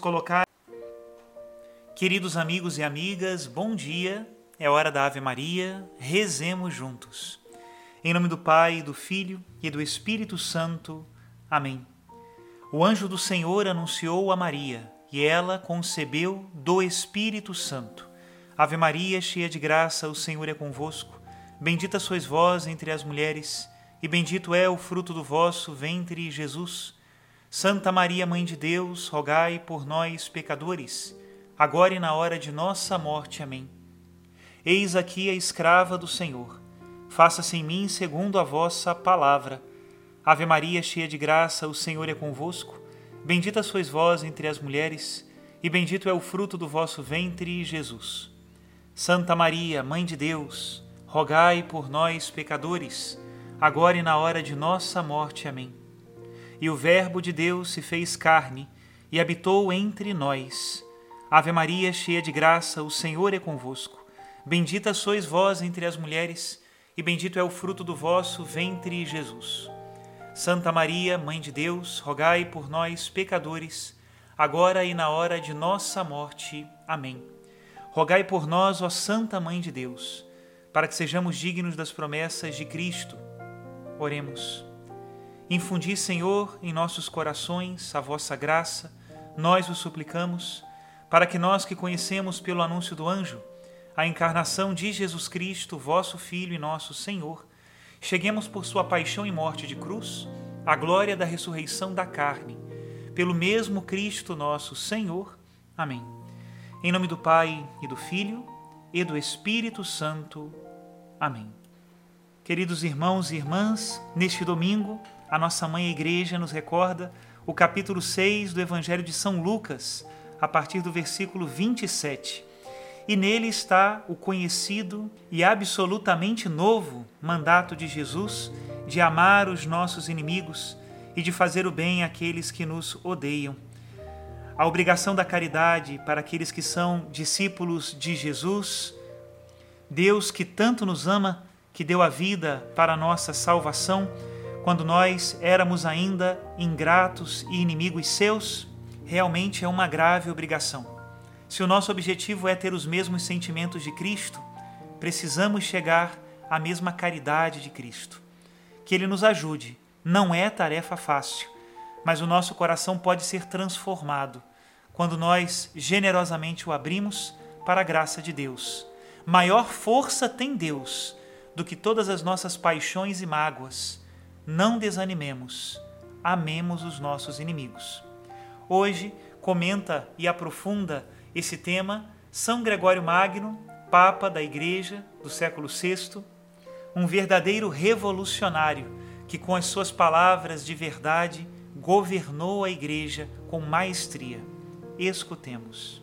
colocar. Queridos amigos e amigas, bom dia. É hora da Ave Maria. Rezemos juntos. Em nome do Pai, do Filho e do Espírito Santo. Amém. O anjo do Senhor anunciou a Maria, e ela concebeu do Espírito Santo. Ave Maria, cheia de graça, o Senhor é convosco. Bendita sois vós entre as mulheres, e bendito é o fruto do vosso ventre, Jesus. Santa Maria, Mãe de Deus, rogai por nós, pecadores, agora e na hora de nossa morte. Amém. Eis aqui a escrava do Senhor. Faça-se em mim segundo a vossa palavra. Ave Maria, cheia de graça, o Senhor é convosco. Bendita sois vós entre as mulheres, e bendito é o fruto do vosso ventre, Jesus. Santa Maria, Mãe de Deus, rogai por nós, pecadores, agora e na hora de nossa morte. Amém. E o Verbo de Deus se fez carne e habitou entre nós. Ave Maria, cheia de graça, o Senhor é convosco. Bendita sois vós entre as mulheres, e bendito é o fruto do vosso ventre, Jesus. Santa Maria, Mãe de Deus, rogai por nós, pecadores, agora e na hora de nossa morte. Amém. Rogai por nós, ó Santa Mãe de Deus, para que sejamos dignos das promessas de Cristo. Oremos. Infundi, Senhor, em nossos corações a vossa graça, nós o suplicamos, para que nós que conhecemos pelo anúncio do anjo a encarnação de Jesus Cristo, vosso Filho e nosso Senhor, cheguemos por sua paixão e morte de cruz à glória da ressurreição da carne, pelo mesmo Cristo nosso Senhor. Amém. Em nome do Pai e do Filho e do Espírito Santo. Amém. Queridos irmãos e irmãs, neste domingo, a nossa mãe igreja nos recorda o capítulo 6 do Evangelho de São Lucas, a partir do versículo 27. E nele está o conhecido e absolutamente novo mandato de Jesus de amar os nossos inimigos e de fazer o bem àqueles que nos odeiam. A obrigação da caridade para aqueles que são discípulos de Jesus, Deus que tanto nos ama, que deu a vida para a nossa salvação, quando nós éramos ainda ingratos e inimigos seus, realmente é uma grave obrigação. Se o nosso objetivo é ter os mesmos sentimentos de Cristo, precisamos chegar à mesma caridade de Cristo. Que Ele nos ajude. Não é tarefa fácil, mas o nosso coração pode ser transformado quando nós generosamente o abrimos para a graça de Deus. Maior força tem Deus do que todas as nossas paixões e mágoas não desanimemos, amemos os nossos inimigos. Hoje comenta e aprofunda esse tema São Gregório Magno, Papa da Igreja do século VI, um verdadeiro revolucionário que, com as suas palavras de verdade, governou a Igreja com maestria. Escutemos.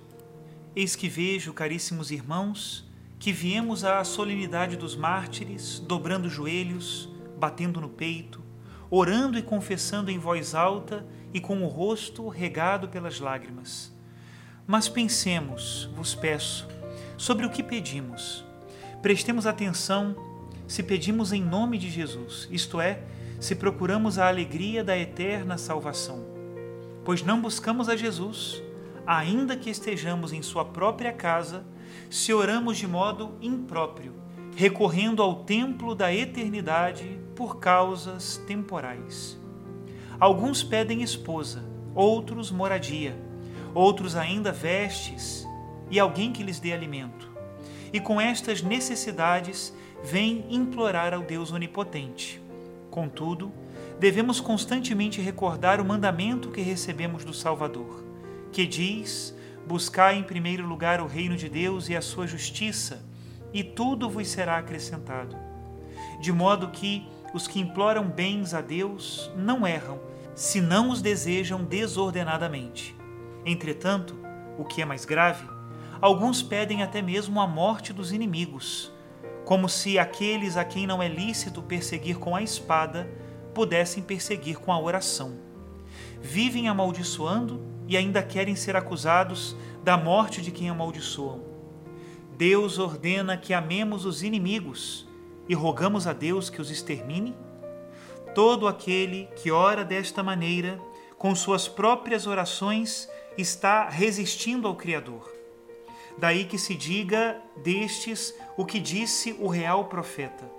Eis que vejo, caríssimos irmãos, que viemos à solenidade dos mártires, dobrando joelhos, batendo no peito, orando e confessando em voz alta e com o rosto regado pelas lágrimas. Mas pensemos, vos peço, sobre o que pedimos. Prestemos atenção se pedimos em nome de Jesus, isto é, se procuramos a alegria da eterna salvação. Pois não buscamos a Jesus, ainda que estejamos em Sua própria casa, se oramos de modo impróprio recorrendo ao templo da eternidade por causas temporais. Alguns pedem esposa, outros moradia, outros ainda vestes e alguém que lhes dê alimento. E com estas necessidades vêm implorar ao Deus onipotente. Contudo, devemos constantemente recordar o mandamento que recebemos do Salvador, que diz: Buscai em primeiro lugar o reino de Deus e a sua justiça e tudo vos será acrescentado. De modo que os que imploram bens a Deus não erram, se não os desejam desordenadamente. Entretanto, o que é mais grave, alguns pedem até mesmo a morte dos inimigos, como se aqueles a quem não é lícito perseguir com a espada pudessem perseguir com a oração. Vivem amaldiçoando e ainda querem ser acusados da morte de quem amaldiçoam. Deus ordena que amemos os inimigos e rogamos a Deus que os extermine? Todo aquele que ora desta maneira, com suas próprias orações, está resistindo ao Criador. Daí que se diga destes o que disse o real profeta: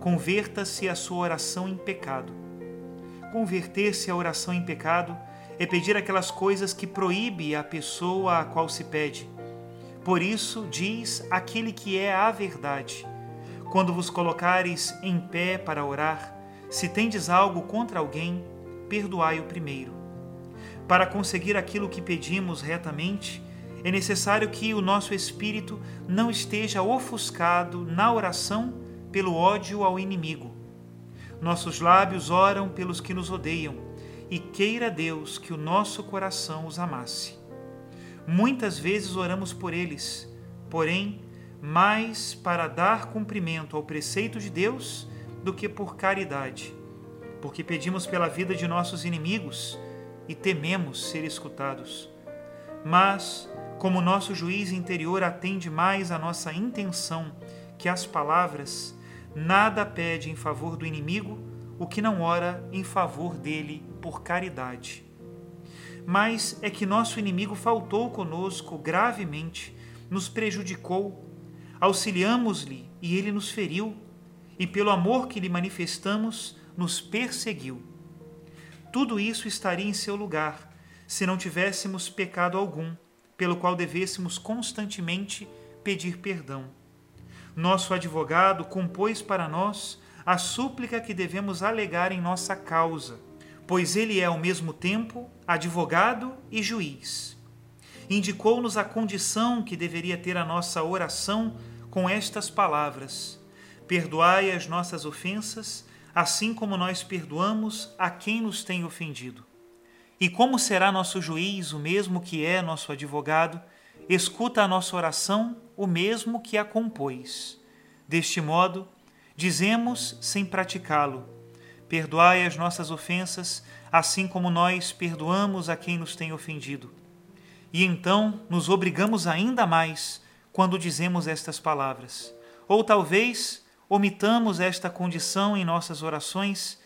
Converta-se a sua oração em pecado. Converter-se a oração em pecado é pedir aquelas coisas que proíbe a pessoa a qual se pede. Por isso, diz aquele que é a verdade: Quando vos colocares em pé para orar, se tendes algo contra alguém, perdoai o primeiro. Para conseguir aquilo que pedimos retamente, é necessário que o nosso espírito não esteja ofuscado na oração pelo ódio ao inimigo. Nossos lábios oram pelos que nos odeiam, e queira Deus que o nosso coração os amasse. Muitas vezes oramos por eles, porém, mais para dar cumprimento ao preceito de Deus do que por caridade, porque pedimos pela vida de nossos inimigos e tememos ser escutados. Mas, como nosso juiz interior atende mais à nossa intenção que as palavras, nada pede em favor do inimigo o que não ora em favor dele por caridade. Mas é que nosso inimigo faltou conosco gravemente, nos prejudicou, auxiliamos-lhe e ele nos feriu, e pelo amor que lhe manifestamos, nos perseguiu. Tudo isso estaria em seu lugar, se não tivéssemos pecado algum pelo qual devêssemos constantemente pedir perdão. Nosso advogado compôs para nós a súplica que devemos alegar em nossa causa, pois ele é ao mesmo tempo advogado e juiz. Indicou-nos a condição que deveria ter a nossa oração com estas palavras: Perdoai as nossas ofensas, assim como nós perdoamos a quem nos tem ofendido. E como será nosso juiz o mesmo que é nosso advogado, escuta a nossa oração o mesmo que a compôs. Deste modo, dizemos sem praticá-lo: Perdoai as nossas ofensas, assim como nós perdoamos a quem nos tem ofendido. E então nos obrigamos ainda mais quando dizemos estas palavras. Ou talvez omitamos esta condição em nossas orações,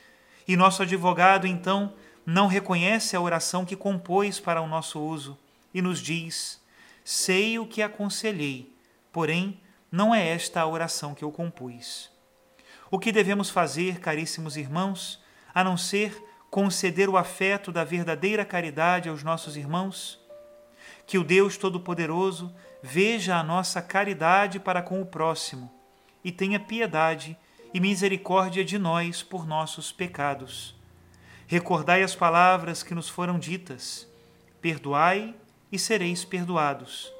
e nosso advogado então não reconhece a oração que compôs para o nosso uso e nos diz: Sei o que aconselhei, porém não é esta a oração que eu compus. O que devemos fazer, caríssimos irmãos, a não ser conceder o afeto da verdadeira caridade aos nossos irmãos? Que o Deus Todo-Poderoso veja a nossa caridade para com o próximo e tenha piedade e misericórdia de nós por nossos pecados Recordai as palavras que nos foram ditas: perdoai e sereis perdoados.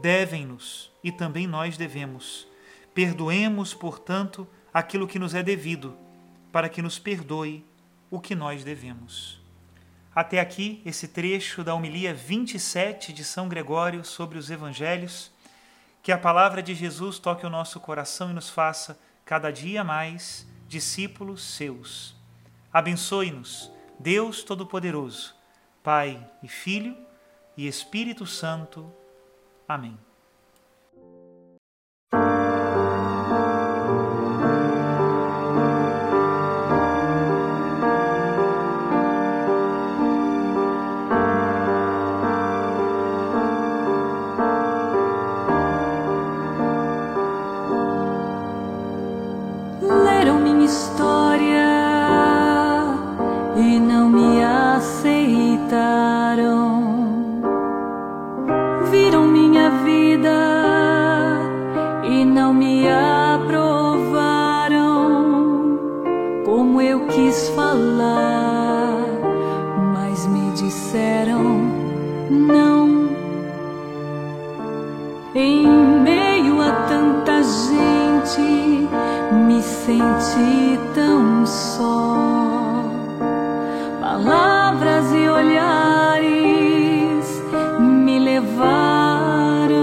Devem-nos e também nós devemos. Perdoemos, portanto, aquilo que nos é devido, para que nos perdoe o que nós devemos. Até aqui esse trecho da homilia 27 de São Gregório sobre os evangelhos. Que a palavra de Jesus toque o nosso coração e nos faça cada dia mais discípulos seus. Abençoe-nos, Deus Todo-Poderoso, Pai e Filho e Espírito Santo. Amém. Em meio a tanta gente, me senti tão só. Palavras e olhares me levaram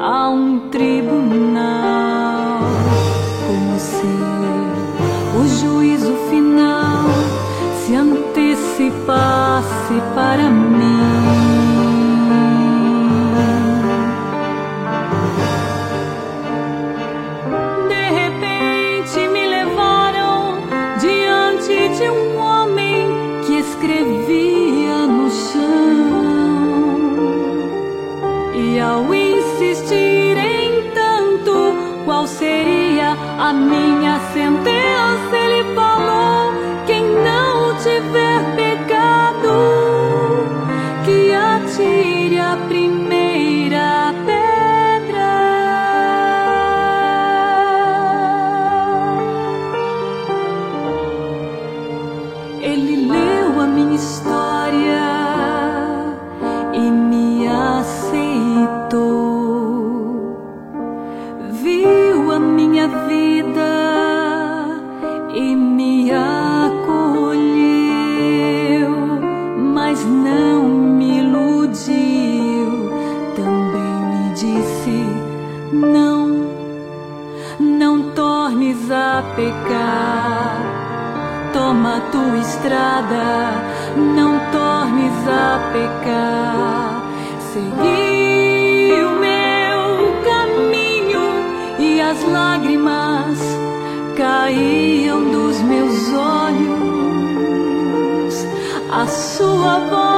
a um tribunal, como se a minha não, não tornes a pecar. Toma tua estrada, não tornes a pecar. Segui o meu caminho e as lágrimas caíam dos meus olhos. A sua voz